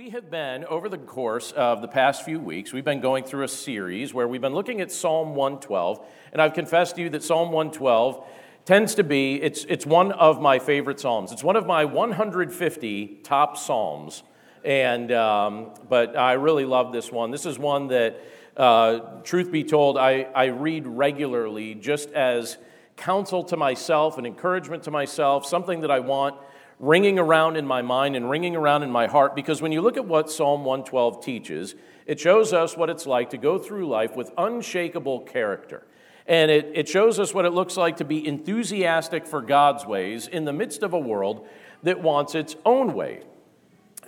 we have been, over the course of the past few weeks, we've been going through a series where we've been looking at Psalm 112. And I've confessed to you that Psalm 112 tends to be, it's, it's one of my favorite Psalms. It's one of my 150 top Psalms. And, um, but I really love this one. This is one that, uh, truth be told, I, I read regularly just as counsel to myself and encouragement to myself, something that I want ringing around in my mind and ringing around in my heart because when you look at what Psalm 112 teaches, it shows us what it's like to go through life with unshakable character. And it, it shows us what it looks like to be enthusiastic for God's ways in the midst of a world that wants its own way.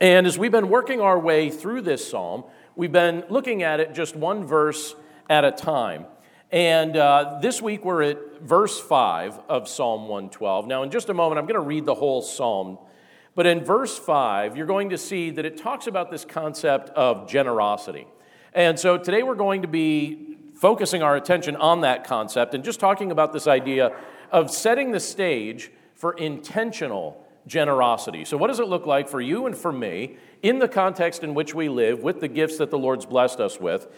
And as we've been working our way through this psalm, we've been looking at it just one verse at a time. And uh, this week we're at verse 5 of Psalm 112. Now, in just a moment, I'm going to read the whole psalm. But in verse 5, you're going to see that it talks about this concept of generosity. And so today we're going to be focusing our attention on that concept and just talking about this idea of setting the stage for intentional generosity. So, what does it look like for you and for me in the context in which we live with the gifts that the Lord's blessed us with?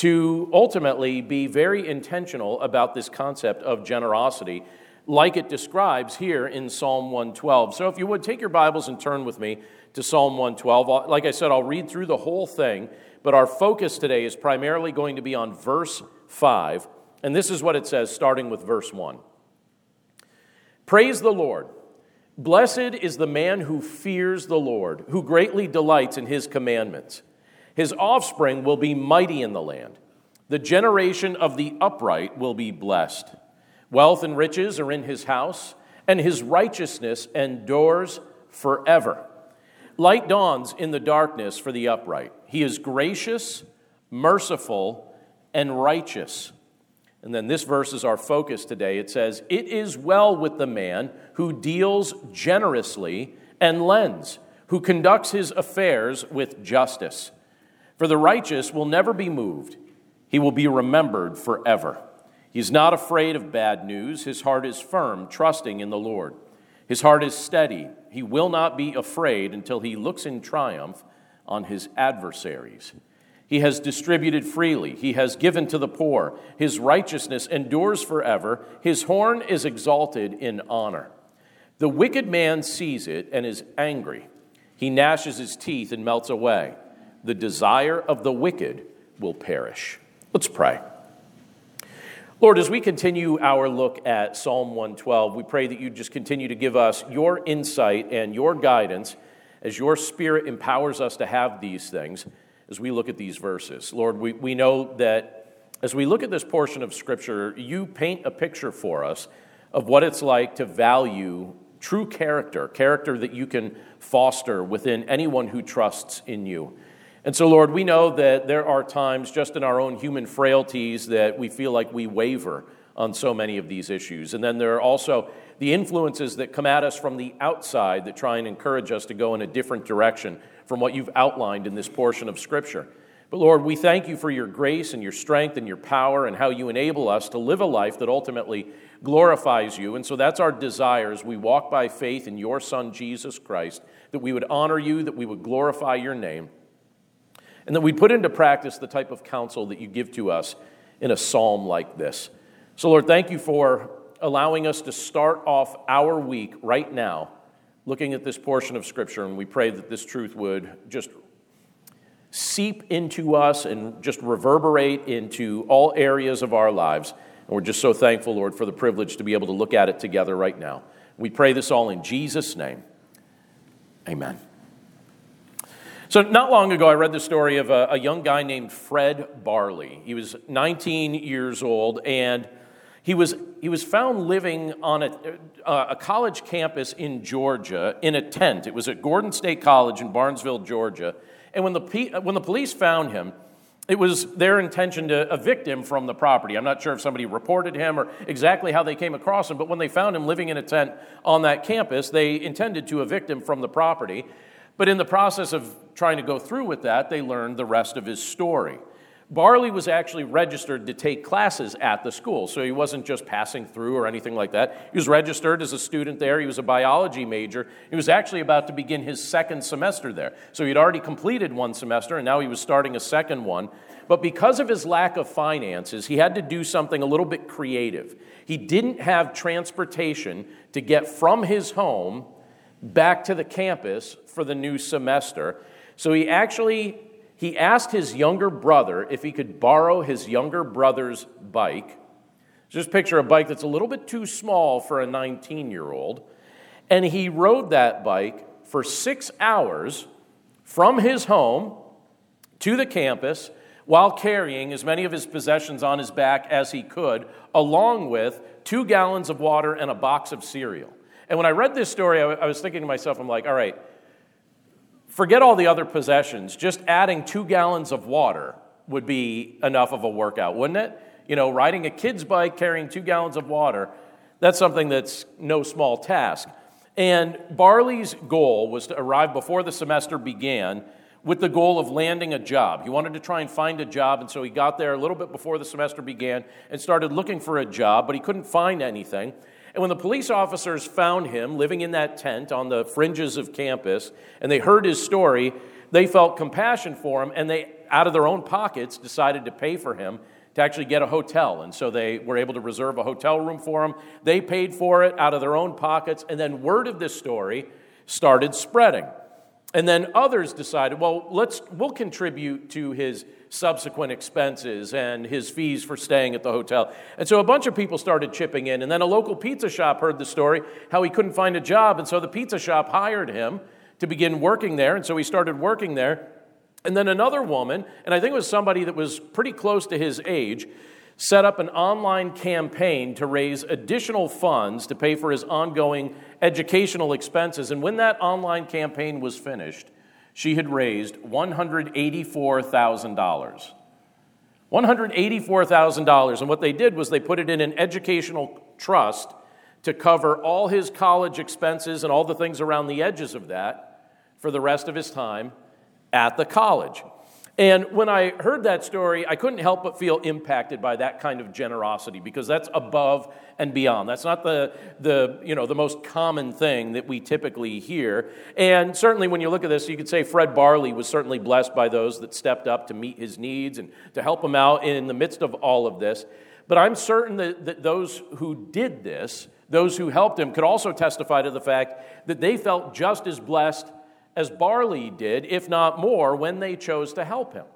To ultimately be very intentional about this concept of generosity, like it describes here in Psalm 112. So, if you would take your Bibles and turn with me to Psalm 112. Like I said, I'll read through the whole thing, but our focus today is primarily going to be on verse 5. And this is what it says, starting with verse 1. Praise the Lord. Blessed is the man who fears the Lord, who greatly delights in his commandments. His offspring will be mighty in the land. The generation of the upright will be blessed. Wealth and riches are in his house, and his righteousness endures forever. Light dawns in the darkness for the upright. He is gracious, merciful, and righteous. And then this verse is our focus today. It says, It is well with the man who deals generously and lends, who conducts his affairs with justice. For the righteous will never be moved, he will be remembered forever. He is not afraid of bad news. His heart is firm, trusting in the Lord. His heart is steady. He will not be afraid until he looks in triumph on his adversaries. He has distributed freely. He has given to the poor. His righteousness endures forever. His horn is exalted in honor. The wicked man sees it and is angry. He gnashes his teeth and melts away the desire of the wicked will perish. Let's pray. Lord, as we continue our look at Psalm 112, we pray that you just continue to give us your insight and your guidance as your Spirit empowers us to have these things as we look at these verses. Lord, we, we know that as we look at this portion of Scripture, you paint a picture for us of what it's like to value true character, character that you can foster within anyone who trusts in you. And so, Lord, we know that there are times just in our own human frailties that we feel like we waver on so many of these issues. And then there are also the influences that come at us from the outside that try and encourage us to go in a different direction from what you've outlined in this portion of Scripture. But Lord, we thank you for your grace and your strength and your power and how you enable us to live a life that ultimately glorifies you. And so that's our desire as we walk by faith in your Son, Jesus Christ, that we would honor you, that we would glorify your name and that we put into practice the type of counsel that you give to us in a psalm like this. So, Lord, thank you for allowing us to start off our week right now looking at this portion of Scripture, and we pray that this truth would just seep into us and just reverberate into all areas of our lives. And we're just so thankful, Lord, for the privilege to be able to look at it together right now. We pray this all in Jesus' name. Amen. So, not long ago, I read the story of a, a, young guy named Fred Barley. He was 19 years old, and he was, he was found living on a, uh, a college campus in Georgia in a tent. It was at Gordon State College in Barnesville, Georgia. And when the, when the police found him, it was their intention to evict him from the property. I'm not sure if somebody reported him or exactly how they came across him, but when they found him living in a tent on that campus, they intended to evict him from the property. But in the process of trying to go through with that, they learned the rest of his story. Barley was actually registered to take classes at the school, so he wasn't just passing through or anything like that. He was registered as a student there. He was a biology major. He was actually about to begin his second semester there. So he'd already completed one semester, and now he was starting a second one. But because of his lack of finances, he had to do something a little bit creative. He didn't have transportation to get from his home back to the campus for the new semester. So he actually he asked his younger brother if he could borrow his younger brother's bike. Just picture a bike that's a little bit too small for a 19 year old. And he rode that bike for six hours from his home to the campus while carrying as many of his possessions on his back as he could, along with two gallons of water and a box of cereal. And when I read this story, I was thinking to myself, I'm like, all right, Forget all the other possessions. Just adding two gallons of water would be enough of a workout, wouldn't it? You know, riding a kid's bike carrying two gallons of water, that's something that's no small task. And Barley's goal was to arrive before the semester began with the goal of landing a job. He wanted to try and find a job, and so he got there a little bit before the semester began and started looking for a job, but he couldn't find anything. And when the police officers found him living in that tent on the fringes of campus and they heard his story, they felt compassion for him and they, out of their own pockets, decided to pay for him to actually get a hotel. And so they were able to reserve a hotel room for him. They paid for it out of their own pockets. And then word of this story started spreading. And then others decided, well, let's, we'll contribute to his subsequent expenses and his fees for staying at the hotel. And so a bunch of people started chipping in. And then a local pizza shop heard the story how he couldn't find a job. And so the pizza shop hired him to begin working there. And so he started working there. And then another woman, and I think it was somebody that was pretty close to his age, set up an online campaign to raise additional funds to pay for his ongoing educational expenses. And when that online campaign was finished, she had raised $184,000. $184,000. And what they did was they put it in an educational trust to cover all his college expenses and all the things around the edges of that for the rest of his time at the college. And when I heard that story, I couldn't help but feel impacted by that kind of generosity because that's above and beyond. That's not the, the, you know, the most common thing that we typically hear. And certainly when you look at this, you could say Fred Barley was certainly blessed by those that stepped up to meet his needs and to help him out in the midst of all of this. But I'm certain that, that those who did this, those who helped him, could also testify to the fact that they felt just as blessed as Barley did, if not more, when they chose to help him.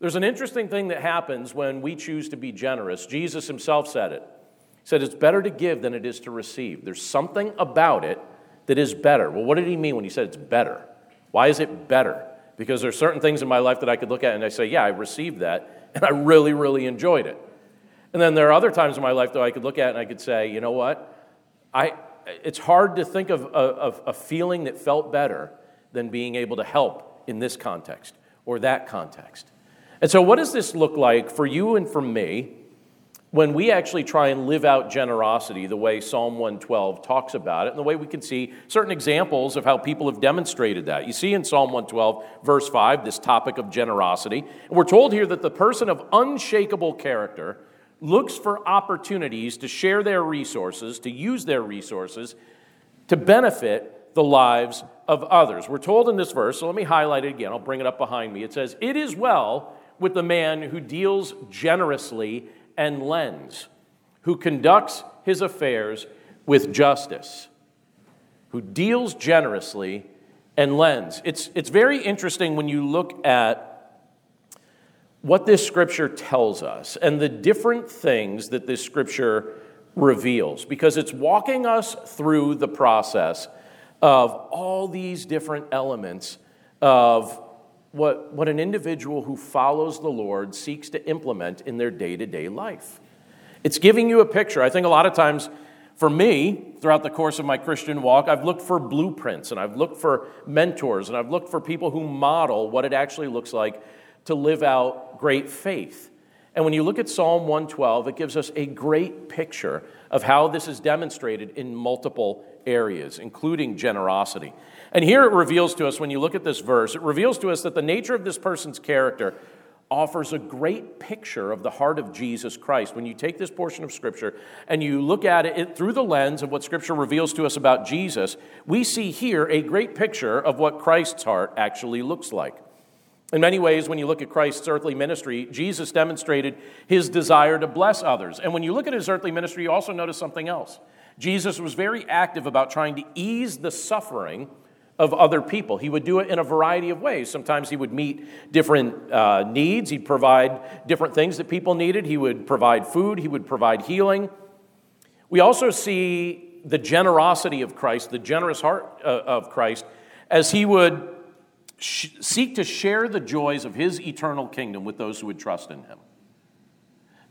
There's an interesting thing that happens when we choose to be generous. Jesus himself said it. He said, It's better to give than it is to receive. There's something about it that is better. Well, what did he mean when he said it's better? Why is it better? Because there are certain things in my life that I could look at and I say, Yeah, I received that, and I really, really enjoyed it. And then there are other times in my life that I could look at and I could say, You know what? I, it's hard to think of a, of a feeling that felt better than being able to help in this context or that context. And so, what does this look like for you and for me when we actually try and live out generosity the way Psalm 112 talks about it, and the way we can see certain examples of how people have demonstrated that? You see in Psalm 112, verse 5, this topic of generosity. And we're told here that the person of unshakable character looks for opportunities to share their resources, to use their resources, to benefit the lives of others. We're told in this verse, so let me highlight it again. I'll bring it up behind me. It says, It is well with the man who deals generously and lends, who conducts his affairs with justice, who deals generously and lends. It's, it's very interesting when you look at what this scripture tells us and the different things that this scripture reveals, because it's walking us through the process of all these different elements of what, what an individual who follows the Lord seeks to implement in their day to day life. It's giving you a picture. I think a lot of times, for me, throughout the course of my Christian walk, I've looked for blueprints and I've looked for mentors and I've looked for people who model what it actually looks like to live out great faith. And when you look at Psalm 112, it gives us a great picture of how this is demonstrated in multiple areas, including generosity. And here it reveals to us, when you look at this verse, it reveals to us that the nature of this person's character offers a great picture of the heart of Jesus Christ. When you take this portion of Scripture and you look at it through the lens of what Scripture reveals to us about Jesus, we see here a great picture of what Christ's heart actually looks like. In many ways, when you look at Christ's earthly ministry, Jesus demonstrated his desire to bless others. And when you look at his earthly ministry, you also notice something else. Jesus was very active about trying to ease the suffering of other people. He would do it in a variety of ways. Sometimes he would meet different uh, needs, he'd provide different things that people needed, he would provide food, he would provide healing. We also see the generosity of Christ, the generous heart uh, of Christ, as he would sh- seek to share the joys of his eternal kingdom with those who would trust in him.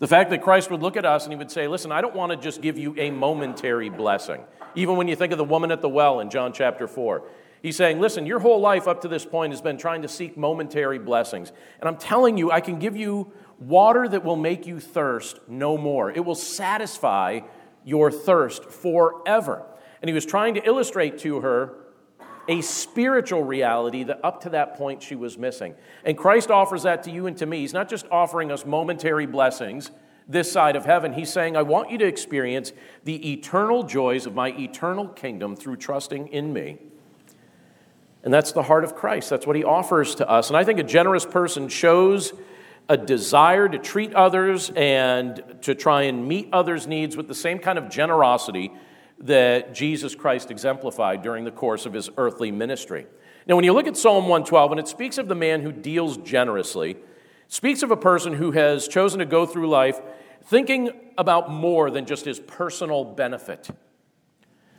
The fact that Christ would look at us and he would say, Listen, I don't want to just give you a momentary blessing. Even when you think of the woman at the well in John chapter 4, he's saying, Listen, your whole life up to this point has been trying to seek momentary blessings. And I'm telling you, I can give you water that will make you thirst no more. It will satisfy your thirst forever. And he was trying to illustrate to her a spiritual reality that up to that point she was missing. And Christ offers that to you and to me. He's not just offering us momentary blessings this side of heaven. He's saying, I want you to experience the eternal joys of my eternal kingdom through trusting in me. And that's the heart of Christ. That's what he offers to us. And I think a generous person shows a desire to treat others and to try and meet others' needs with the same kind of generosity that Jesus Christ exemplified during the course of his earthly ministry. Now, when you look at Psalm 112, and it speaks of the man who deals generously, speaks of a person who has chosen to go through life thinking about more than just his personal benefit.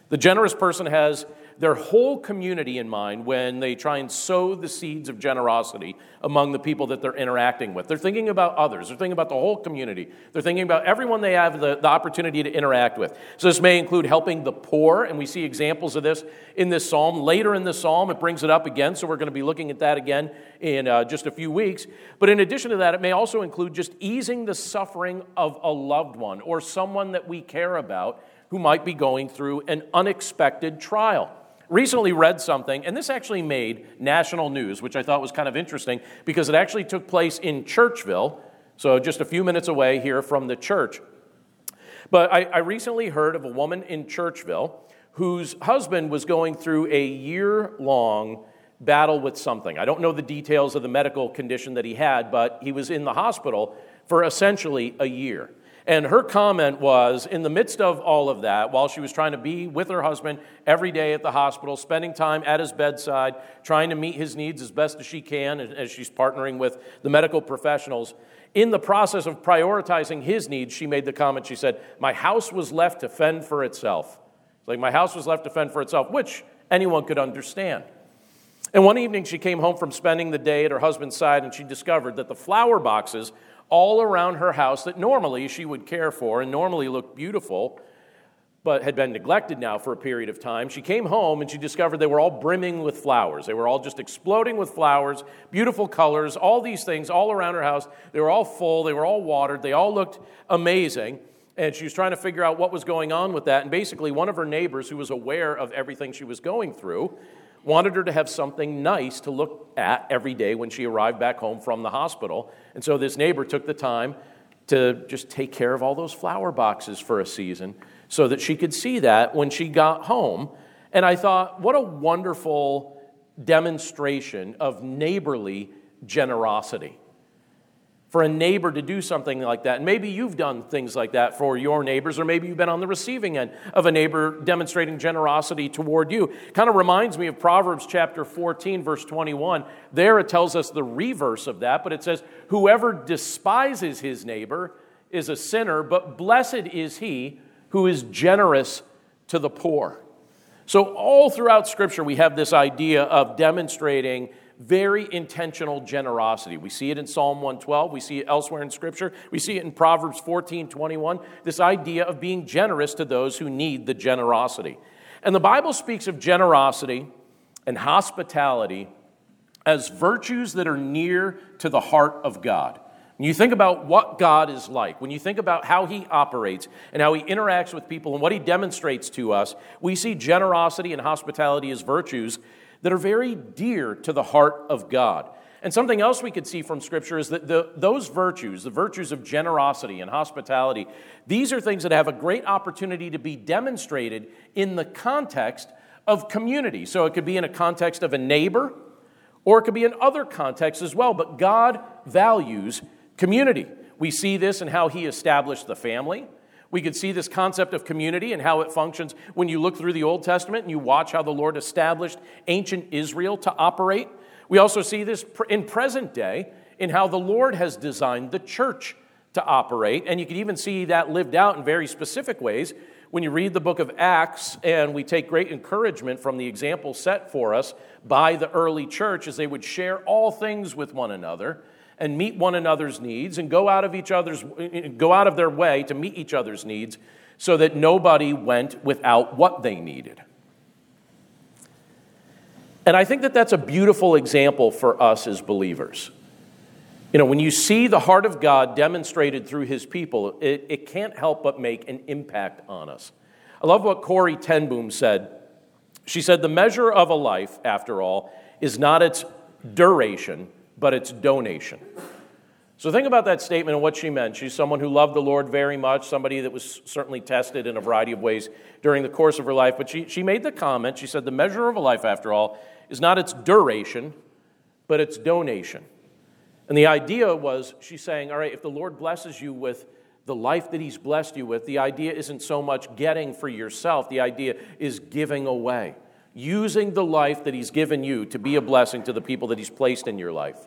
The generous person has their whole community in mind when they try and sow the seeds of generosity among the people that they're interacting with. They're thinking about others, they're thinking about the whole community, they're thinking about everyone they have the, the opportunity to interact with. So, this may include helping the poor, and we see examples of this in this psalm. Later in the psalm, it brings it up again, so we're going to be looking at that again in uh, just a few weeks. But in addition to that, it may also include just easing the suffering of a loved one or someone that we care about who might be going through an unexpected trial recently read something, and this actually made national news, which I thought was kind of interesting because it actually took place in Churchville, so just a few minutes away here from the church. But I, I recently heard of a woman in Churchville whose husband was going through a year long battle with something. I don't know the details of the medical condition that he had, but he was in the hospital for essentially a year. And her comment was in the midst of all of that, while she was trying to be with her husband every day at the hospital, spending time at his bedside, trying to meet his needs as best as she can as she's partnering with the medical professionals, in the process of prioritizing his needs, she made the comment she said, My house was left to fend for itself. like, my house was left to fend for itself, which anyone could understand. And one evening, she came home from spending the day at her husband's side and she discovered that the flower boxes all around her house that normally she would care for and normally looked beautiful, but had been neglected now for a period of time. She came home and she discovered they were all brimming with flowers. They were all just exploding with flowers, beautiful colors, all these things all around her house. They were all full, they were all watered, they all looked amazing. And she was trying to figure out what was going on with that. And basically, one of her neighbors, who was aware of everything she was going through, wanted her to have something nice to look at every day when she arrived back home from the hospital. And so this neighbor took the time to just take care of all those flower boxes for a season so that she could see that when she got home. And I thought, what a wonderful demonstration of neighborly generosity for a neighbor to do something like that. And maybe you've done things like that for your neighbors, or maybe you've been on the receiving end of a neighbor demonstrating generosity toward you. Kind of reminds me of Proverbs chapter 14, verse 21. There it tells us the reverse of that, but it says, Whoever despises his neighbor is a sinner, but blessed is he who is generous to the poor. So, all throughout Scripture, we have this idea of demonstrating very intentional generosity. We see it in Psalm 112, we see it elsewhere in Scripture, we see it in Proverbs 14 21, this idea of being generous to those who need the generosity. And the Bible speaks of generosity and hospitality as virtues that are near to the heart of God. When you think about what God is like, when you think about how He operates and how He interacts with people and what He demonstrates to us, we see generosity and hospitality as virtues that are very dear to the heart of God. And something else we could see from Scripture is that the, those virtues, the virtues of generosity and hospitality, these are things that have a great opportunity to be demonstrated in the context of community. So it could be in a context of a neighbor, or it could be in other contexts as well. But God values community. We see this in how He established the family. We could see this concept of community and how it functions when you look through the Old Testament and you watch how the Lord established ancient Israel to operate. We also see this in present day in how the Lord has designed the church to operate. And you can even see that lived out in very specific ways when you read the book of Acts, and we take great encouragement from the example set for us by the early church as they would share all things with one another and meet one another's needs and go out of each other's go out of their way to meet each other's needs so that nobody went without what they needed. And I think that that's a beautiful example for us as believers. You know, when you see the heart of God demonstrated through his people, it, it can't help but make an impact on us. I love what Corrie ten Boom said. She said, The measure of a life, after all, is not its duration, but its donation. So think about that statement and what she meant. She's someone who loved the Lord very much, somebody that was certainly tested in a variety of ways during the course of her life. But she, she made the comment, she said, The measure of a life, after all, is not its duration, but its donation. And the idea was, she's saying, all right, if the Lord blesses you with the life that He's blessed you with, the idea isn't so much getting for yourself, the idea is giving away, using the life that He's given you to be a blessing to the people that He's placed in your life.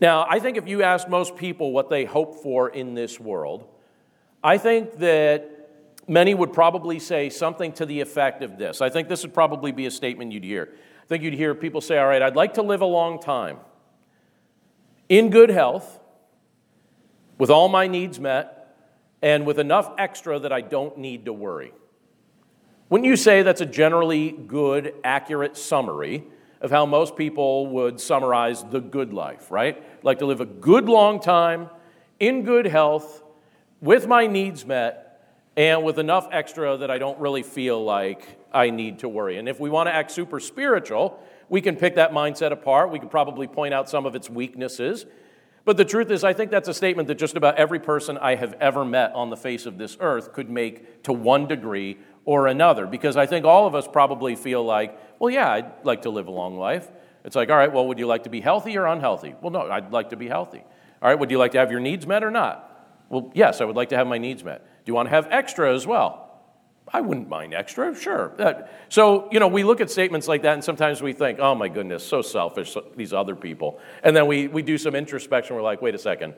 Now, I think if you ask most people what they hope for in this world, I think that many would probably say something to the effect of this. I think this would probably be a statement you'd hear. I think you'd hear people say, All right, I'd like to live a long time in good health, with all my needs met, and with enough extra that I don't need to worry. Wouldn't you say that's a generally good, accurate summary of how most people would summarize the good life, right? Like to live a good long time, in good health, with my needs met, and with enough extra that I don't really feel like I need to worry. And if we want to act super spiritual, we can pick that mindset apart. We can probably point out some of its weaknesses. But the truth is, I think that's a statement that just about every person I have ever met on the face of this earth could make to one degree or another. Because I think all of us probably feel like, well, yeah, I'd like to live a long life. It's like, all right, well, would you like to be healthy or unhealthy? Well, no, I'd like to be healthy. All right, would you like to have your needs met or not? Well, yes, I would like to have my needs met. Do you want to have extra as well? I wouldn't mind extra, sure. Uh, so, you know, we look at statements like that and sometimes we think, oh my goodness, so selfish, these other people. And then we, we do some introspection. We're like, wait a second,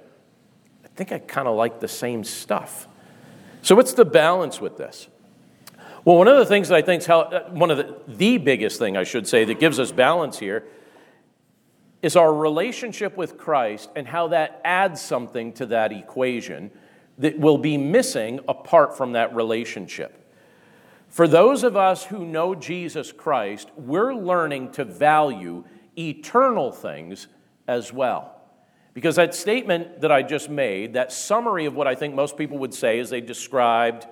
I think I kind of like the same stuff. So, what's the balance with this? Well, one of the things that I think is uh, one of the, the biggest thing I should say that gives us balance here is our relationship with Christ and how that adds something to that equation that will be missing apart from that relationship. For those of us who know Jesus Christ, we're learning to value eternal things as well. Because that statement that I just made, that summary of what I think most people would say as they described,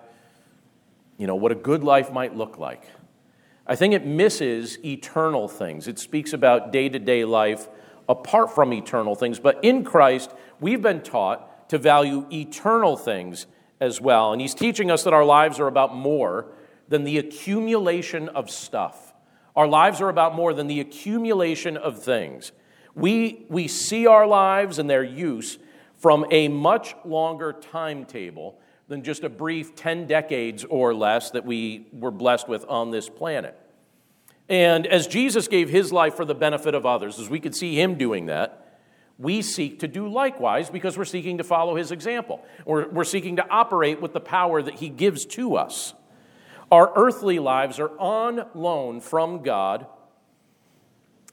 you know, what a good life might look like. I think it misses eternal things. It speaks about day to day life apart from eternal things. But in Christ, we've been taught to value eternal things as well. And He's teaching us that our lives are about more than the accumulation of stuff. Our lives are about more than the accumulation of things. We, we see our lives and their use from a much longer timetable than just a brief 10 decades or less that we were blessed with on this planet. And as Jesus gave his life for the benefit of others, as we could see him doing that, we seek to do likewise because we're seeking to follow his example. We're, we're seeking to operate with the power that he gives to us. Our earthly lives are on loan from God,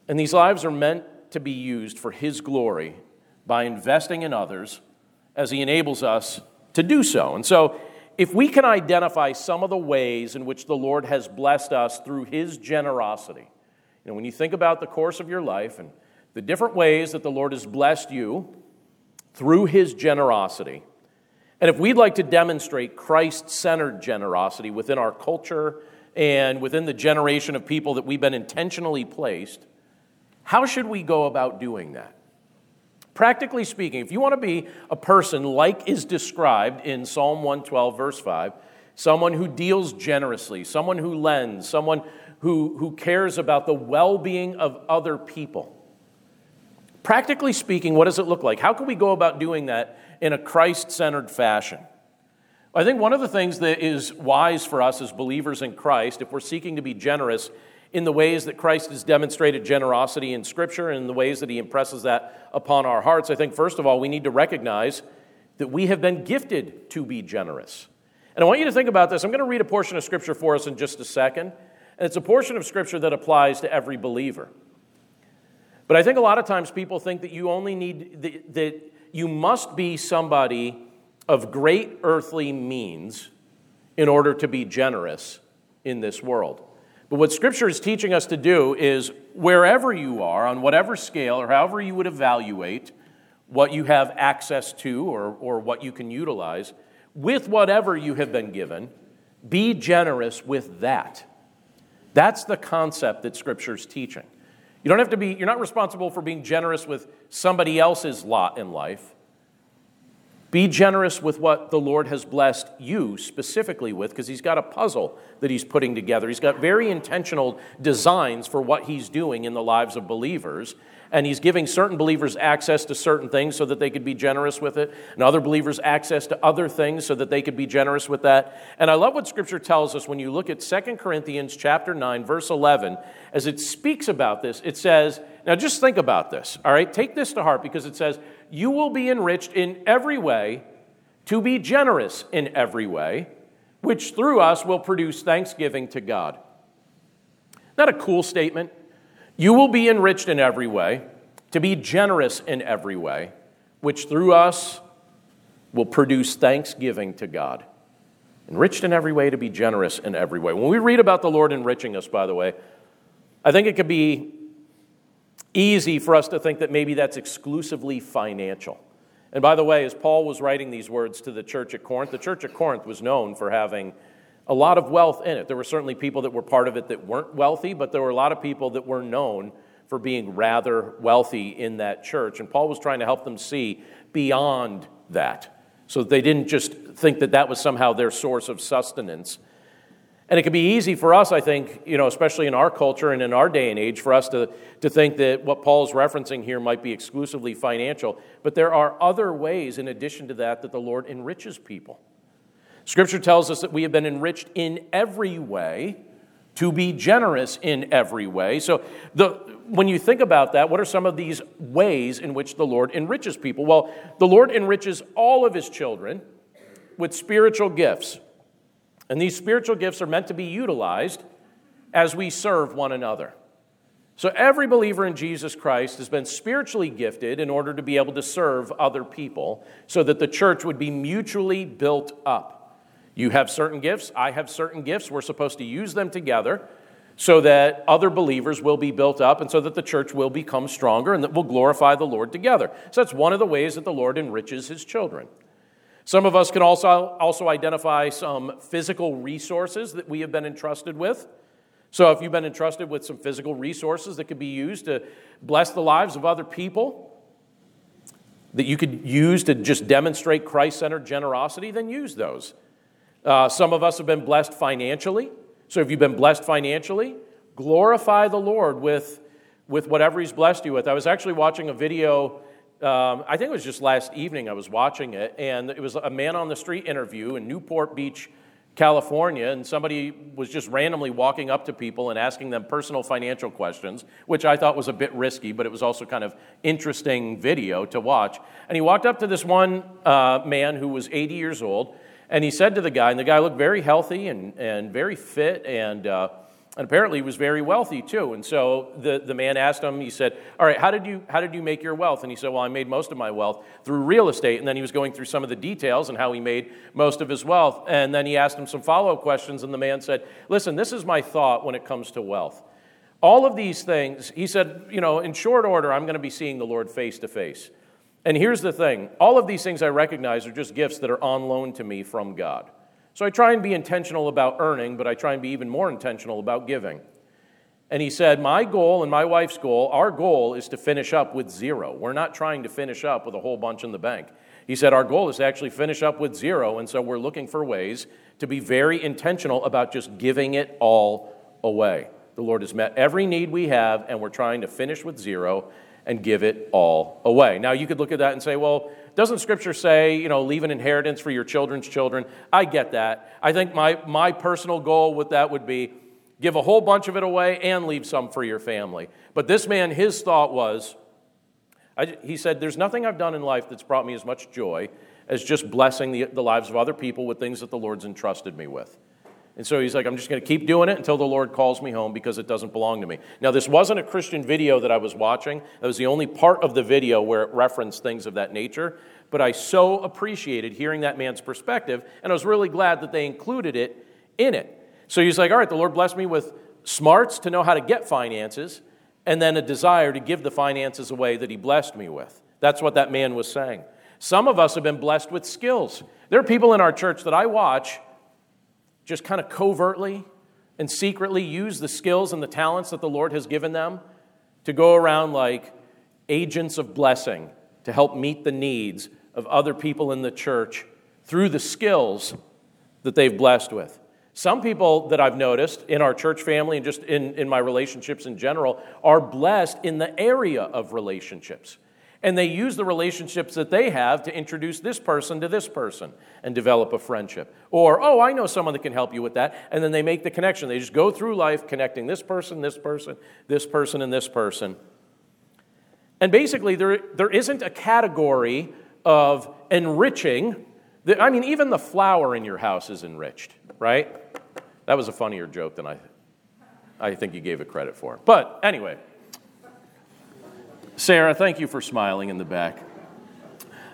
and these lives are meant to be used for His glory by investing in others as He enables us to do so. And so, if we can identify some of the ways in which the Lord has blessed us through His generosity, you know, when you think about the course of your life and the different ways that the Lord has blessed you through His generosity, and if we'd like to demonstrate Christ centered generosity within our culture and within the generation of people that we've been intentionally placed, how should we go about doing that? Practically speaking, if you want to be a person like is described in Psalm 112, verse 5, someone who deals generously, someone who lends, someone who, who cares about the well being of other people. Practically speaking, what does it look like? How can we go about doing that in a Christ centered fashion? I think one of the things that is wise for us as believers in Christ, if we're seeking to be generous in the ways that Christ has demonstrated generosity in Scripture and in the ways that He impresses that upon our hearts, I think, first of all, we need to recognize that we have been gifted to be generous. And I want you to think about this. I'm going to read a portion of Scripture for us in just a second. And it's a portion of Scripture that applies to every believer. But I think a lot of times people think that you only need, that you must be somebody of great earthly means in order to be generous in this world. But what Scripture is teaching us to do is wherever you are, on whatever scale or however you would evaluate what you have access to or, or what you can utilize, with whatever you have been given, be generous with that. That's the concept that Scripture is teaching. You don't have to be, you're not responsible for being generous with somebody else's lot in life. Be generous with what the Lord has blessed you specifically with, because He's got a puzzle that He's putting together. He's got very intentional designs for what He's doing in the lives of believers. And He's giving certain believers access to certain things so that they could be generous with it, and other believers access to other things so that they could be generous with that. And I love what Scripture tells us when you look at 2 Corinthians chapter 9, verse 11, as it speaks about this. It says, now just think about this, all right? Take this to heart because it says, you will be enriched in every way to be generous in every way, which through us will produce thanksgiving to God. Not a cool statement. You will be enriched in every way to be generous in every way, which through us will produce thanksgiving to God. Enriched in every way to be generous in every way. When we read about the Lord enriching us, by the way, I think it could be easy for us to think that maybe that's exclusively financial. And by the way, as Paul was writing these words to the church at Corinth, the church at Corinth was known for having a lot of wealth in it. There were certainly people that were part of it that weren't wealthy, but there were a lot of people that were known for being rather wealthy in that church. And Paul was trying to help them see beyond that so that they didn't just think that that was somehow their source of sustenance and it can be easy for us, I think, you know, especially in our culture and in our day and age, for us to, to think that what Paul's referencing here might be exclusively financial. But there are other ways, in addition to that, that the Lord enriches people. Scripture tells us that we have been enriched in every way to be generous in every way. So, the, when you think about that, what are some of these ways in which the Lord enriches people? Well, the Lord enriches all of his children with spiritual gifts. And these spiritual gifts are meant to be utilized as we serve one another. So every believer in Jesus Christ has been spiritually gifted in order to be able to serve other people so that the church would be mutually built up. You have certain gifts, I have certain gifts. We're supposed to use them together so that other believers will be built up and so that the church will become stronger and that we'll glorify the Lord together. So that's one of the ways that the Lord enriches his children. Some of us can also, also identify some physical resources that we have been entrusted with. So, if you've been entrusted with some physical resources that could be used to bless the lives of other people, that you could use to just demonstrate Christ centered generosity, then use those. Uh, some of us have been blessed financially. So, if you've been blessed financially, glorify the Lord with, with whatever He's blessed you with. I was actually watching a video um, I think it was just last evening I was watching it, and it was a man on the street interview in Newport Beach, California, and somebody was just randomly walking up to people and asking them personal financial questions, which I thought was a bit risky, but it was also kind of interesting video to watch. And he walked up to this one uh, man who was 80 years old, and he said to the guy, and the guy looked very healthy and, and very fit, and uh, and apparently he was very wealthy too. And so the, the man asked him, he said, All right, how did, you, how did you make your wealth? And he said, Well, I made most of my wealth through real estate. And then he was going through some of the details and how he made most of his wealth. And then he asked him some follow up questions. And the man said, Listen, this is my thought when it comes to wealth. All of these things, he said, You know, in short order, I'm going to be seeing the Lord face to face. And here's the thing all of these things I recognize are just gifts that are on loan to me from God. So I try and be intentional about earning, but I try and be even more intentional about giving. And he said, My goal and my wife's goal, our goal is to finish up with zero. We're not trying to finish up with a whole bunch in the bank. He said, Our goal is to actually finish up with zero. And so we're looking for ways to be very intentional about just giving it all away. The Lord has met every need we have, and we're trying to finish with zero and give it all away. Now, you could look at that and say, well, doesn't Scripture say, you know, leave an inheritance for your children's children? I get that. I think my, my personal goal with that would be give a whole bunch of it away and leave some for your family. But this man, his thought was, I, he said, There's nothing I've done in life that's brought me as much joy as just blessing the, the lives of other people with things that the Lord's entrusted me with. And so he's like, I'm just going to keep doing it until the Lord calls me home because it doesn't belong to me. Now, this wasn't a Christian video that I was watching. That was the only part of the video where it referenced things of that nature. But I so appreciated hearing that man's perspective, and I was really glad that they included it in it. So he's like, All right, the Lord blessed me with smarts to know how to get finances, and then a desire to give the finances away that he blessed me with. That's what that man was saying. Some of us have been blessed with skills. There are people in our church that I watch just kind of covertly and secretly use the skills and the talents that the Lord has given them to go around like agents of blessing to help meet the needs of other people in the church through the skills that they've blessed with. Some people that I've noticed in our church family and just in, in my relationships in general are blessed in the area of relationships and they use the relationships that they have to introduce this person to this person and develop a friendship. Or, oh, I know someone that can help you with that. And then they make the connection. They just go through life connecting this person, this person, this person, and this person. And basically, there, there isn't a category of enriching. That, I mean, even the flower in your house is enriched, right? That was a funnier joke than I, I think you gave it credit for. But anyway. Sarah, thank you for smiling in the back.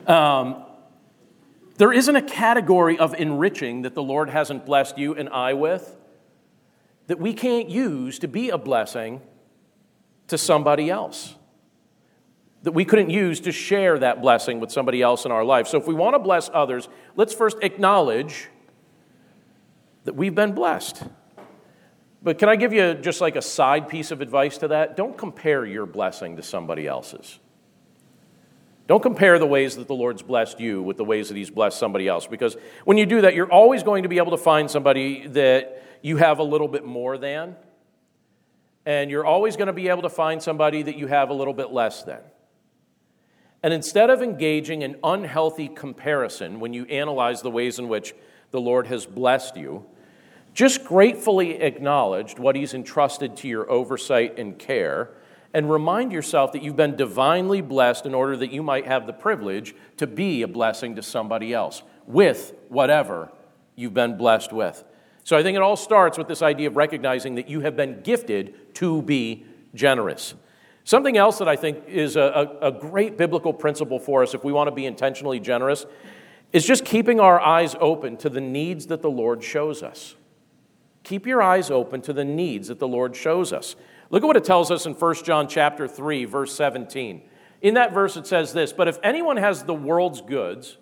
Um, there isn't a category of enriching that the Lord hasn't blessed you and I with that we can't use to be a blessing to somebody else. That we couldn't use to share that blessing with somebody else in our life. So if we want to bless others, let's first acknowledge that we've been blessed. But can I give you just like a side piece of advice to that? Don't compare your blessing to somebody else's. Don't compare the ways that the Lord's blessed you with the ways that He's blessed somebody else, because when you do that, you're always going to be able to find somebody that you have a little bit more than, and you're always going to be able to find somebody that you have a little bit less than. And instead of engaging in unhealthy comparison when you analyze the ways in which the Lord has blessed you, just gratefully acknowledge what He's entrusted to your oversight and care, and remind yourself that you've been divinely blessed in order that you might have the privilege to be a blessing to somebody else with whatever you've been blessed with. So I think it all starts with this idea of recognizing that you have been gifted to be generous. Something else that I think is a, a, great biblical principle for us if we want to be intentionally generous is just keeping our eyes open to the needs that the Lord shows us. Keep your eyes open to the needs that the Lord shows us. Look at what it tells us in 1 John chapter 3 verse 17. In that verse it says this, "But if anyone has the world's goods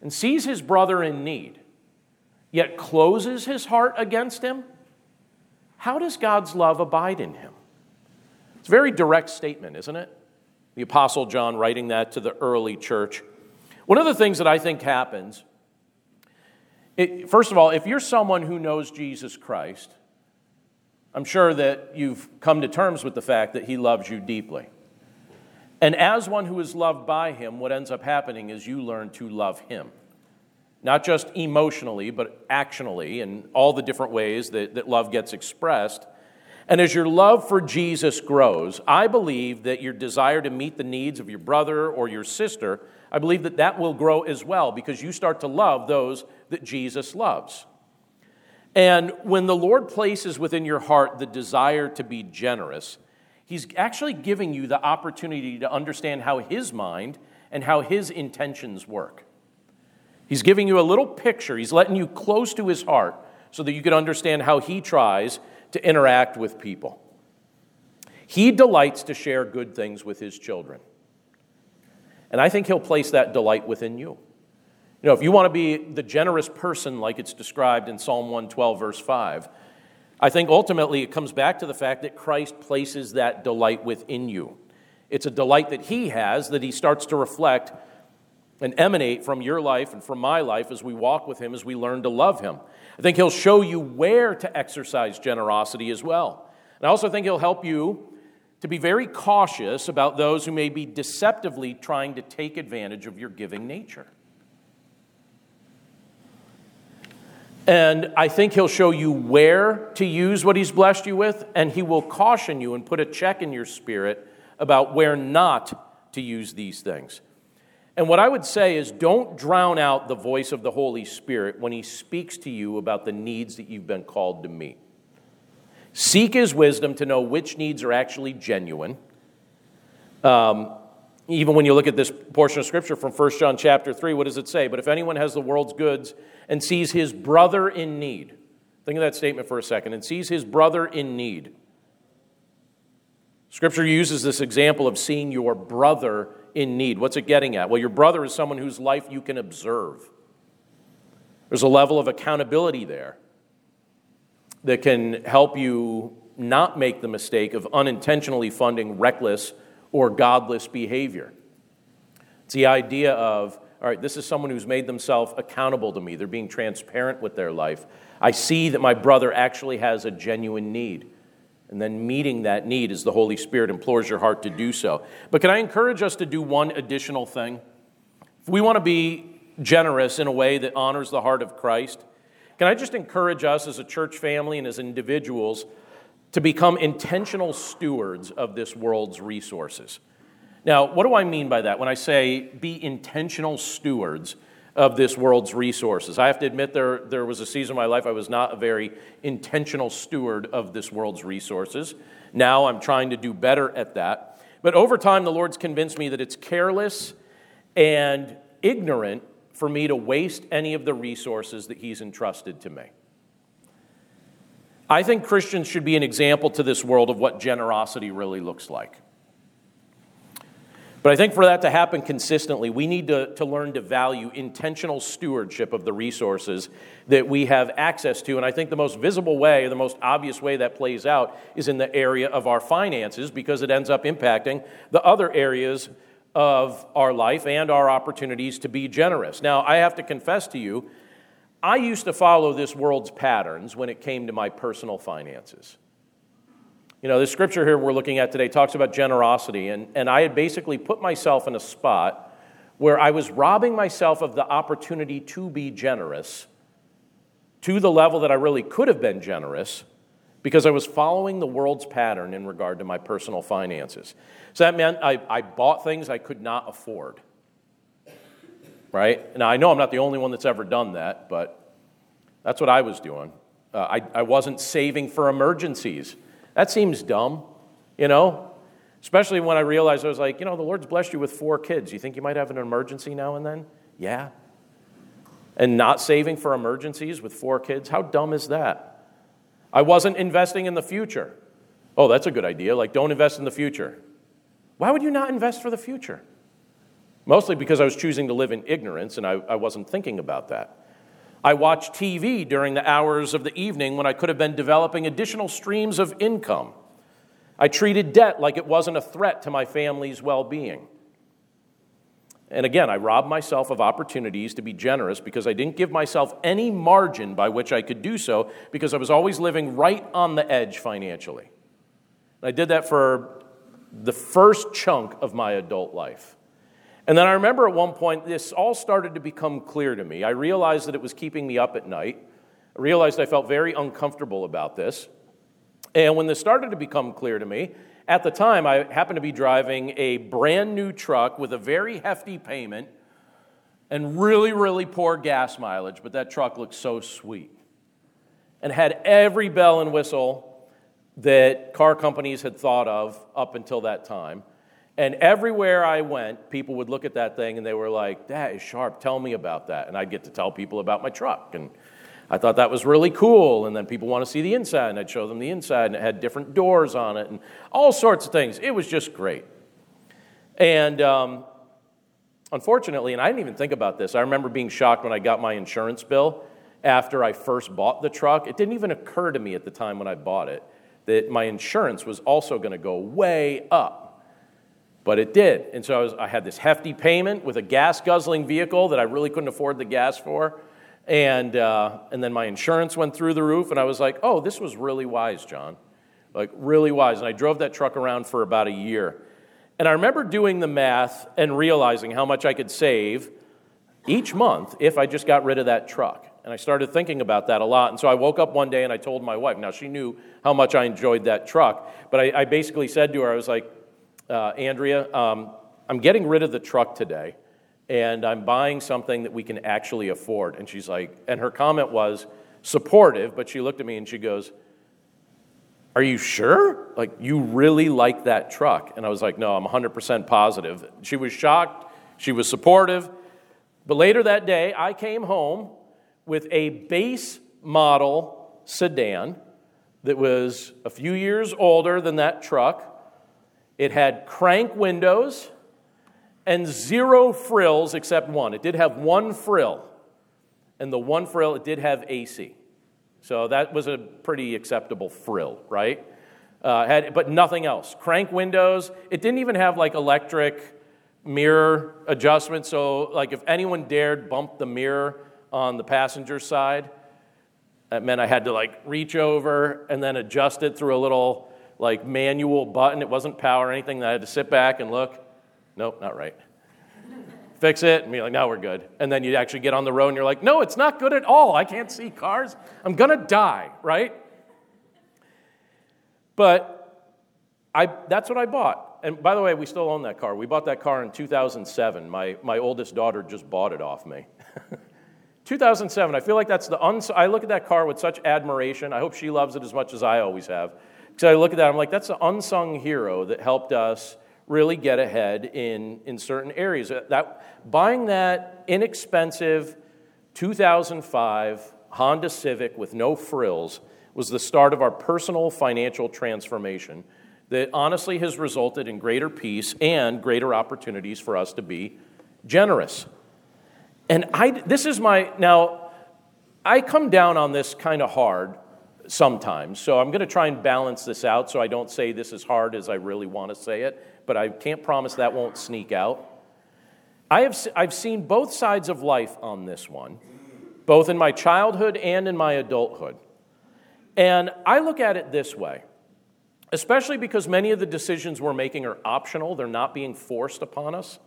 and sees his brother in need, yet closes his heart against him, how does God's love abide in him?" It's a very direct statement, isn't it? The apostle John writing that to the early church. One of the things that I think happens it, first of all, if you're someone who knows Jesus Christ, I'm sure that you've come to terms with the fact that he loves you deeply. And as one who is loved by him, what ends up happening is you learn to love him. Not just emotionally, but actionally, and all the different ways that, that love gets expressed. And as your love for Jesus grows, I believe that your desire to meet the needs of your brother or your sister, I believe that that will grow as well because you start to love those that Jesus loves. And when the Lord places within your heart the desire to be generous, He's actually giving you the opportunity to understand how His mind and how His intentions work. He's giving you a little picture, He's letting you close to His heart so that you can understand how He tries to interact with people. He delights to share good things with His children. And I think He'll place that delight within you. You know, if you want to be the generous person like it's described in Psalm 112, verse 5, I think ultimately it comes back to the fact that Christ places that delight within you. It's a delight that He has that He starts to reflect and emanate from your life and from my life as we walk with Him, as we learn to love Him. I think He'll show you where to exercise generosity as well. And I also think He'll help you to be very cautious about those who may be deceptively trying to take advantage of your giving nature. And I think he'll show you where to use what he's blessed you with, and he will caution you and put a check in your spirit about where not to use these things. And what I would say is don't drown out the voice of the Holy Spirit when he speaks to you about the needs that you've been called to meet. Seek his wisdom to know which needs are actually genuine. Um, even when you look at this portion of scripture from 1 John chapter 3, what does it say? But if anyone has the world's goods and sees his brother in need, think of that statement for a second, and sees his brother in need. Scripture uses this example of seeing your brother in need. What's it getting at? Well, your brother is someone whose life you can observe. There's a level of accountability there that can help you not make the mistake of unintentionally funding reckless or godless behavior. It's the idea of, all right, this is someone who's made themselves accountable to me. They're being transparent with their life. I see that my brother actually has a genuine need. And then meeting that need as the Holy Spirit implores your heart to do so. But can I encourage us to do one additional thing? If we want to be generous in a way that honors the heart of Christ, can I just encourage us as a church family and as individuals to become intentional stewards of this world's resources? Now, what do I mean by that when I say be intentional stewards of this world's resources? I have to admit, there, there was a season in my life I was not a very intentional steward of this world's resources. Now I'm trying to do better at that. But over time, the Lord's convinced me that it's careless and ignorant for me to waste any of the resources that He's entrusted to me. I think Christians should be an example to this world of what generosity really looks like. But I think for that to happen consistently, we need to, to learn to value intentional stewardship of the resources that we have access to. And I think the most visible way, the most obvious way that plays out, is in the area of our finances because it ends up impacting the other areas of our life and our opportunities to be generous. Now, I have to confess to you, I used to follow this world's patterns when it came to my personal finances. You know, the scripture here we're looking at today talks about generosity, and, and I had basically put myself in a spot where I was robbing myself of the opportunity to be generous to the level that I really could have been generous because I was following the world's pattern in regard to my personal finances. So that meant I, I bought things I could not afford. Right? Now, I know I'm not the only one that's ever done that, but that's what I was doing. Uh, I, I wasn't saving for emergencies. That seems dumb, you know? Especially when I realized I was like, you know, the Lord's blessed you with four kids. You think you might have an emergency now and then? Yeah. And not saving for emergencies with four kids? How dumb is that? I wasn't investing in the future. Oh, that's a good idea. Like, don't invest in the future. Why would you not invest for the future? Mostly because I was choosing to live in ignorance and I, I wasn't thinking about that. I watched TV during the hours of the evening when I could have been developing additional streams of income. I treated debt like it wasn't a threat to my family's well being. And again, I robbed myself of opportunities to be generous because I didn't give myself any margin by which I could do so because I was always living right on the edge financially. I did that for the first chunk of my adult life. And then I remember at one point, this all started to become clear to me. I realized that it was keeping me up at night. I realized I felt very uncomfortable about this. And when this started to become clear to me, at the time, I happened to be driving a brand new truck with a very hefty payment and really, really poor gas mileage, but that truck looked so sweet and had every bell and whistle that car companies had thought of up until that time. And everywhere I went, people would look at that thing and they were like, That is sharp, tell me about that. And I'd get to tell people about my truck. And I thought that was really cool. And then people want to see the inside, and I'd show them the inside, and it had different doors on it and all sorts of things. It was just great. And um, unfortunately, and I didn't even think about this, I remember being shocked when I got my insurance bill after I first bought the truck. It didn't even occur to me at the time when I bought it that my insurance was also going to go way up. But it did. And so I, was, I had this hefty payment with a gas guzzling vehicle that I really couldn't afford the gas for. And, uh, and then my insurance went through the roof, and I was like, oh, this was really wise, John. Like, really wise. And I drove that truck around for about a year. And I remember doing the math and realizing how much I could save each month if I just got rid of that truck. And I started thinking about that a lot. And so I woke up one day and I told my wife. Now, she knew how much I enjoyed that truck. But I, I basically said to her, I was like, uh, Andrea, um, I'm getting rid of the truck today and I'm buying something that we can actually afford. And she's like, and her comment was supportive, but she looked at me and she goes, Are you sure? Like, you really like that truck? And I was like, No, I'm 100% positive. She was shocked, she was supportive. But later that day, I came home with a base model sedan that was a few years older than that truck. It had crank windows and zero frills except one. It did have one frill, and the one frill, it did have AC. So that was a pretty acceptable frill, right? Uh, had, but nothing else. Crank windows. It didn't even have like electric mirror adjustment. So, like, if anyone dared bump the mirror, on the passenger side. That meant I had to like reach over and then adjust it through a little like manual button. It wasn't power or anything. I had to sit back and look. Nope, not right. Fix it and be like, now we're good. And then you actually get on the road and you're like, no, it's not good at all. I can't see cars. I'm gonna die, right? But I, that's what I bought. And by the way, we still own that car. We bought that car in 2007. My, my oldest daughter just bought it off me. 2007, I feel like that's the, uns- I look at that car with such admiration. I hope she loves it as much as I always have. Because I look at that, I'm like, that's the unsung hero that helped us really get ahead in, in certain areas. Uh, that, buying that inexpensive 2005 Honda Civic with no frills was the start of our personal financial transformation that honestly has resulted in greater peace and greater opportunities for us to be generous. And I, this is my, now, I come down on this kind of hard sometimes, so I'm going to try and balance this out so I don't say this as hard as I really want to say it, but I can't promise that won't sneak out. I have, I've seen both sides of life on this one, both in my childhood and in my adulthood. And I look at it this way, especially because many of the decisions we're making are optional, they're not being forced upon us.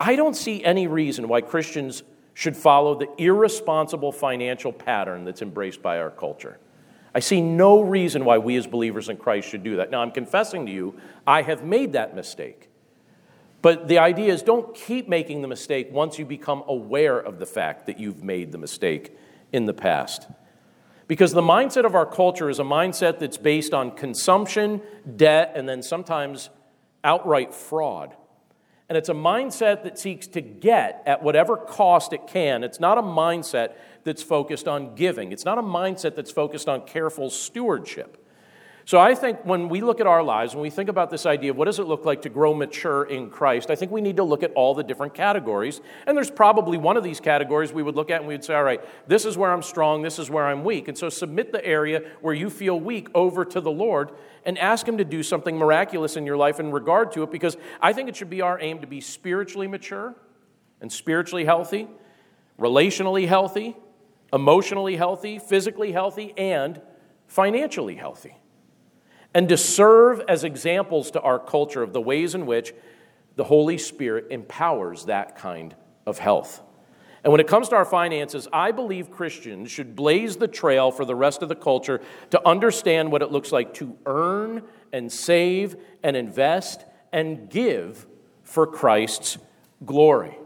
I don't see any reason why Christians should follow the irresponsible financial pattern that's embraced by our culture. I see no reason why we as believers in Christ should do that. Now, I'm confessing to you, I have made that mistake. But the idea is don't keep making the mistake once you become aware of the fact that you've made the mistake in the past. Because the mindset of our culture is a mindset that's based on consumption, debt, and then sometimes outright fraud. And it's a mindset that seeks to get at whatever cost it can. It's not a mindset that's focused on giving, it's not a mindset that's focused on careful stewardship. So I think when we look at our lives, when we think about this idea of what does it look like to grow mature in Christ, I think we need to look at all the different categories. And there's probably one of these categories we would look at and we'd say, all right, this is where I'm strong, this is where I'm weak. And so submit the area where you feel weak over to the Lord and ask Him to do something miraculous in your life in regard to it because I think it should be our aim to be spiritually mature and spiritually healthy, relationally healthy, emotionally healthy, physically healthy, and financially healthy and to serve as examples to our culture of the ways in which the Holy Spirit empowers that kind of health. And when it comes to our finances, I believe Christians should blaze the trail for the rest of the culture to understand what it looks like to earn and save and invest and give for Christ's glory.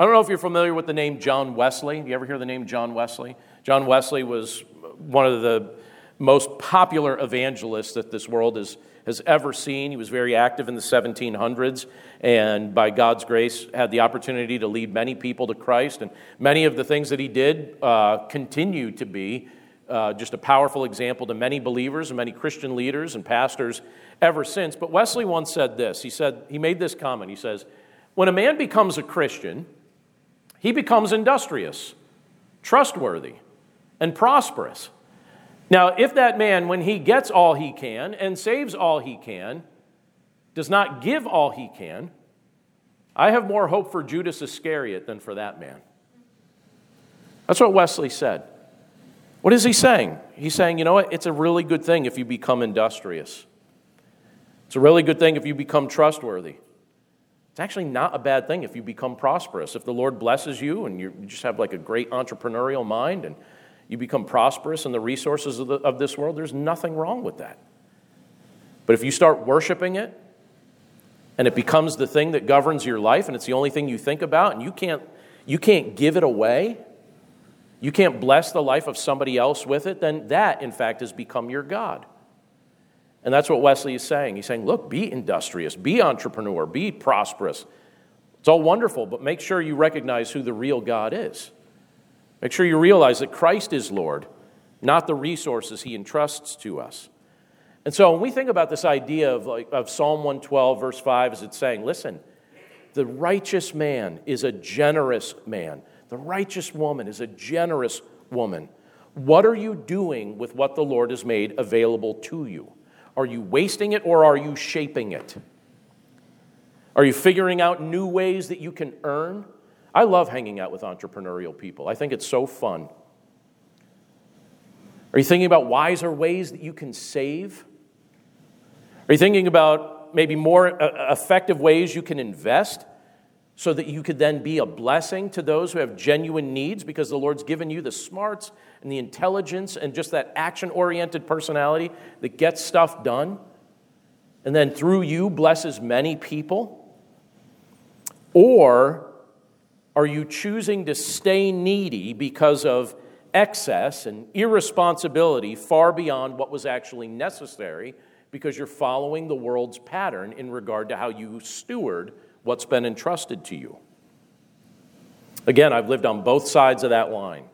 I don't know if you're familiar with the name John Wesley. You ever hear the name John Wesley? John Wesley was one of the most popular evangelists that this world has, has ever seen. He was very active in the 1700s and, by God's grace, had the opportunity to lead many people to Christ. And many of the things that he did uh, continue to be uh, just a powerful example to many believers and many Christian leaders and pastors ever since. But Wesley once said this he said, he made this comment. He says, When a man becomes a Christian, he becomes industrious, trustworthy, and prosperous. Now, if that man, when he gets all he can and saves all he can, does not give all he can, I have more hope for Judas Iscariot than for that man. That's what Wesley said. What is he saying? He's saying, you know what? It's a really good thing if you become industrious. It's a really good thing if you become trustworthy. It's actually not a bad thing if you become prosperous. If the Lord blesses you and you just have like a great entrepreneurial mind and you become prosperous in the resources of, the, of this world, there's nothing wrong with that. But if you start worshiping it and it becomes the thing that governs your life and it's the only thing you think about and you can't, you can't give it away, you can't bless the life of somebody else with it, then that, in fact, has become your God. And that's what Wesley is saying. He's saying, look, be industrious, be entrepreneur, be prosperous. It's all wonderful, but make sure you recognize who the real God is. Make sure you realize that Christ is Lord, not the resources he entrusts to us. And so when we think about this idea of, like, of Psalm 112, verse 5, as it's saying, listen, the righteous man is a generous man. The righteous woman is a generous woman. What are you doing with what the Lord has made available to you? Are you wasting it or are you shaping it? Are you figuring out new ways that you can earn? I love hanging out with entrepreneurial people. I think it's so fun. Are you thinking about wiser ways that you can save? Are you thinking about maybe more uh, effective ways you can invest so that you could then be a blessing to those who have genuine needs because the Lord's given you the smarts and the intelligence and just that action oriented personality that gets stuff done and then through you blesses many people? Or are you choosing to stay needy because of excess and irresponsibility far beyond what was actually necessary because you're following the world's pattern in regard to how you steward what's been entrusted to you? Again, I've lived on both sides of that line.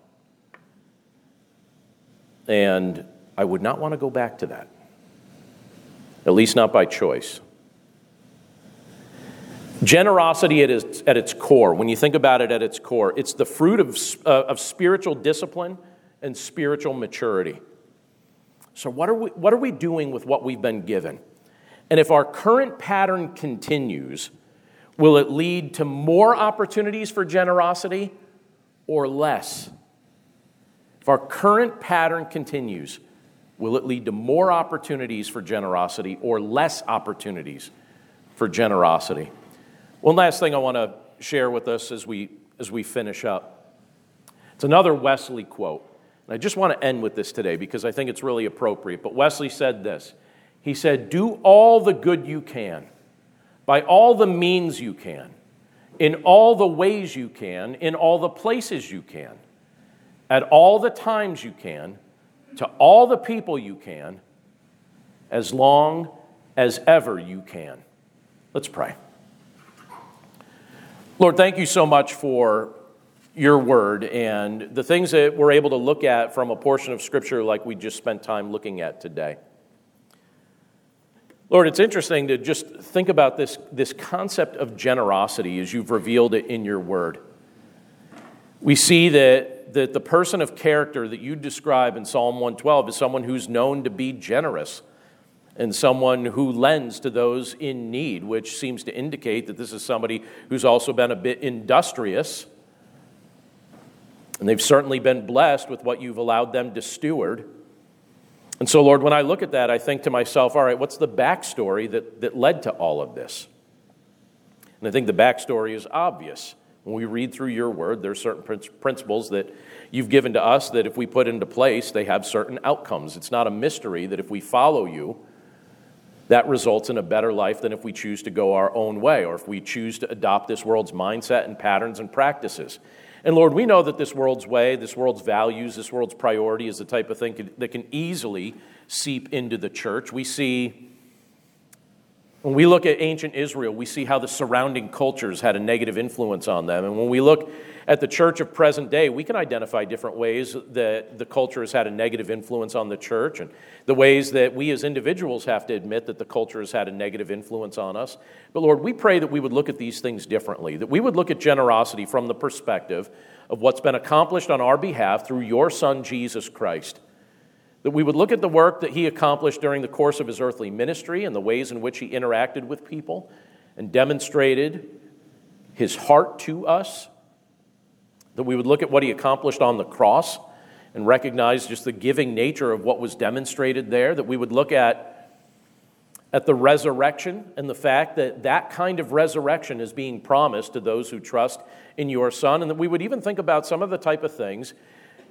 And I would not want to go back to that, at least not by choice. Generosity at its, at its core, when you think about it at its core, it's the fruit of, uh, of spiritual discipline and spiritual maturity. So, what are, we, what are we doing with what we've been given? And if our current pattern continues, will it lead to more opportunities for generosity or less? If our current pattern continues, will it lead to more opportunities for generosity or less opportunities for generosity? One last thing I want to share with us as we, as we finish up. It's another Wesley quote. And I just want to end with this today because I think it's really appropriate. But Wesley said this He said, Do all the good you can, by all the means you can, in all the ways you can, in all the places you can, at all the times you can, to all the people you can, as long as ever you can. Let's pray. Lord, thank you so much for your word and the things that we're able to look at from a portion of Scripture like we just spent time looking at today. Lord, it's interesting to just think about this, this concept of generosity as you've revealed it in your word. We see that, that the person of character that you describe in Psalm 112 is someone who's known to be generous and someone who lends to those in need, which seems to indicate that this is somebody who's also been a bit industrious. And they've certainly been blessed with what you've allowed them to steward. And so, Lord, when I look at that, I think to myself, all right, what's the backstory that, that led to all of this? And I think the backstory is obvious. When we read through your word, there are certain principles that you've given to us that if we put into place, they have certain outcomes. It's not a mystery that if we follow you, that results in a better life than if we choose to go our own way or if we choose to adopt this world's mindset and patterns and practices. And Lord, we know that this world's way, this world's values, this world's priority is the type of thing that can easily seep into the church. We see When we look at ancient Israel, we see how the surrounding cultures had a negative influence on them. And when we look at the church of present day, we can identify different ways that the culture has had a negative influence on the church and the ways that we as individuals have to admit that the culture has had a negative influence on us. But Lord, we pray that we would look at these things differently, that we would look at generosity from the perspective of what's been accomplished on our behalf through your Son, Jesus Christ. That we would look at the work that he accomplished during the course of his earthly ministry and the ways in which he interacted with people and demonstrated his heart to us. That we would look at what he accomplished on the cross and recognize just the giving nature of what was demonstrated there. That we would look at at the resurrection and the fact that that kind of resurrection is being promised to those who trust in your Son, and that we would even think about some of the type of things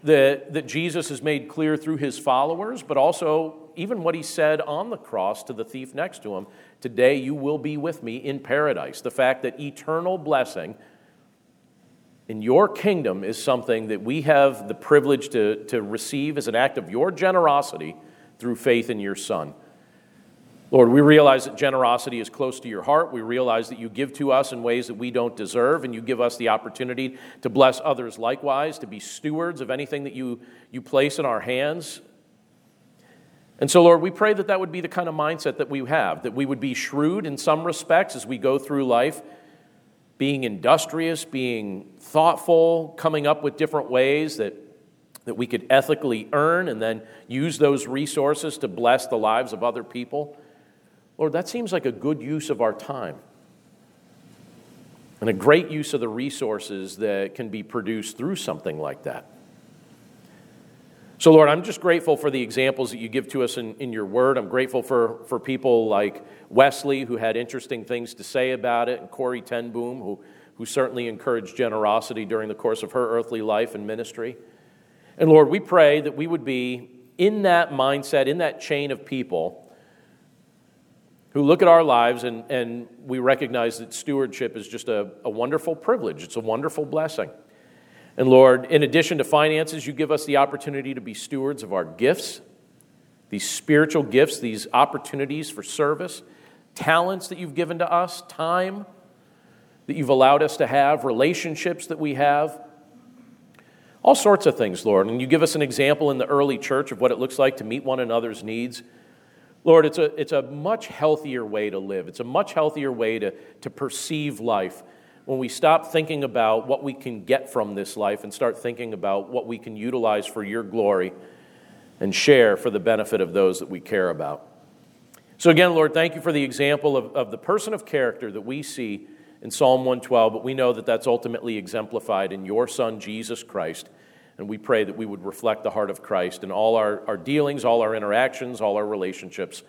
that, that Jesus has made clear through his followers, but also even what he said on the cross to the thief next to him Today you will be with me in paradise. The fact that eternal blessing in your kingdom is something that we have the privilege to, to receive as an act of your generosity through faith in your Son. Lord, we realize that generosity is close to your heart. We realize that you give to us in ways that we don't deserve, and you give us the opportunity to bless others likewise, to be stewards of anything that you, you place in our hands. And so, Lord, we pray that that would be the kind of mindset that we have, that we would be shrewd in some respects as we go through life, being industrious, being thoughtful, coming up with different ways that, that we could ethically earn and then use those resources to bless the lives of other people. Lord, that seems like a good use of our time and a great use of the resources that can be produced through something like that. So, Lord, I'm just grateful for the examples that you give to us in, in your word. I'm grateful for, for people like Wesley, who had interesting things to say about it, and Corrie ten Boom, who, who certainly encouraged generosity during the course of her earthly life and ministry. And Lord, we pray that we would be in that mindset, in that chain of people who look at our lives and, and we recognize that stewardship is just a, a wonderful privilege, it's a wonderful blessing. And Lord, in addition to finances, you give us the opportunity to be stewards of our gifts, these spiritual gifts, these opportunities for service, talents that you've given to us, time that you've allowed us to have, relationships that we have. All sorts of things, Lord. And you give us an example in the early church of what it looks like to meet one another's needs Lord, it's a, it's a much healthier way to live. It's a much healthier way to, to perceive life when we stop thinking about what we can get from this life and start thinking about what we can utilize for your glory and share for the benefit of those that we care about. So, again, Lord, thank you for the example of, of the person of character that we see in Psalm 112, but we know that that's ultimately exemplified in your Son, Jesus Christ. And we pray that we would reflect the heart of Christ in all our, our dealings, all our interactions, all our relationships.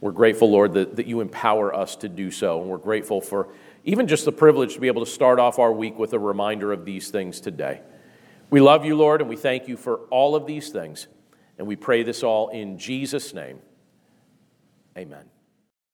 We're grateful, Lord, that, that you empower us to do so. And we're grateful for even just the privilege to be able to start off our week with a reminder of these things today. We love you, Lord, and we thank you for all of these things. And we pray this all in Jesus' name. Amen.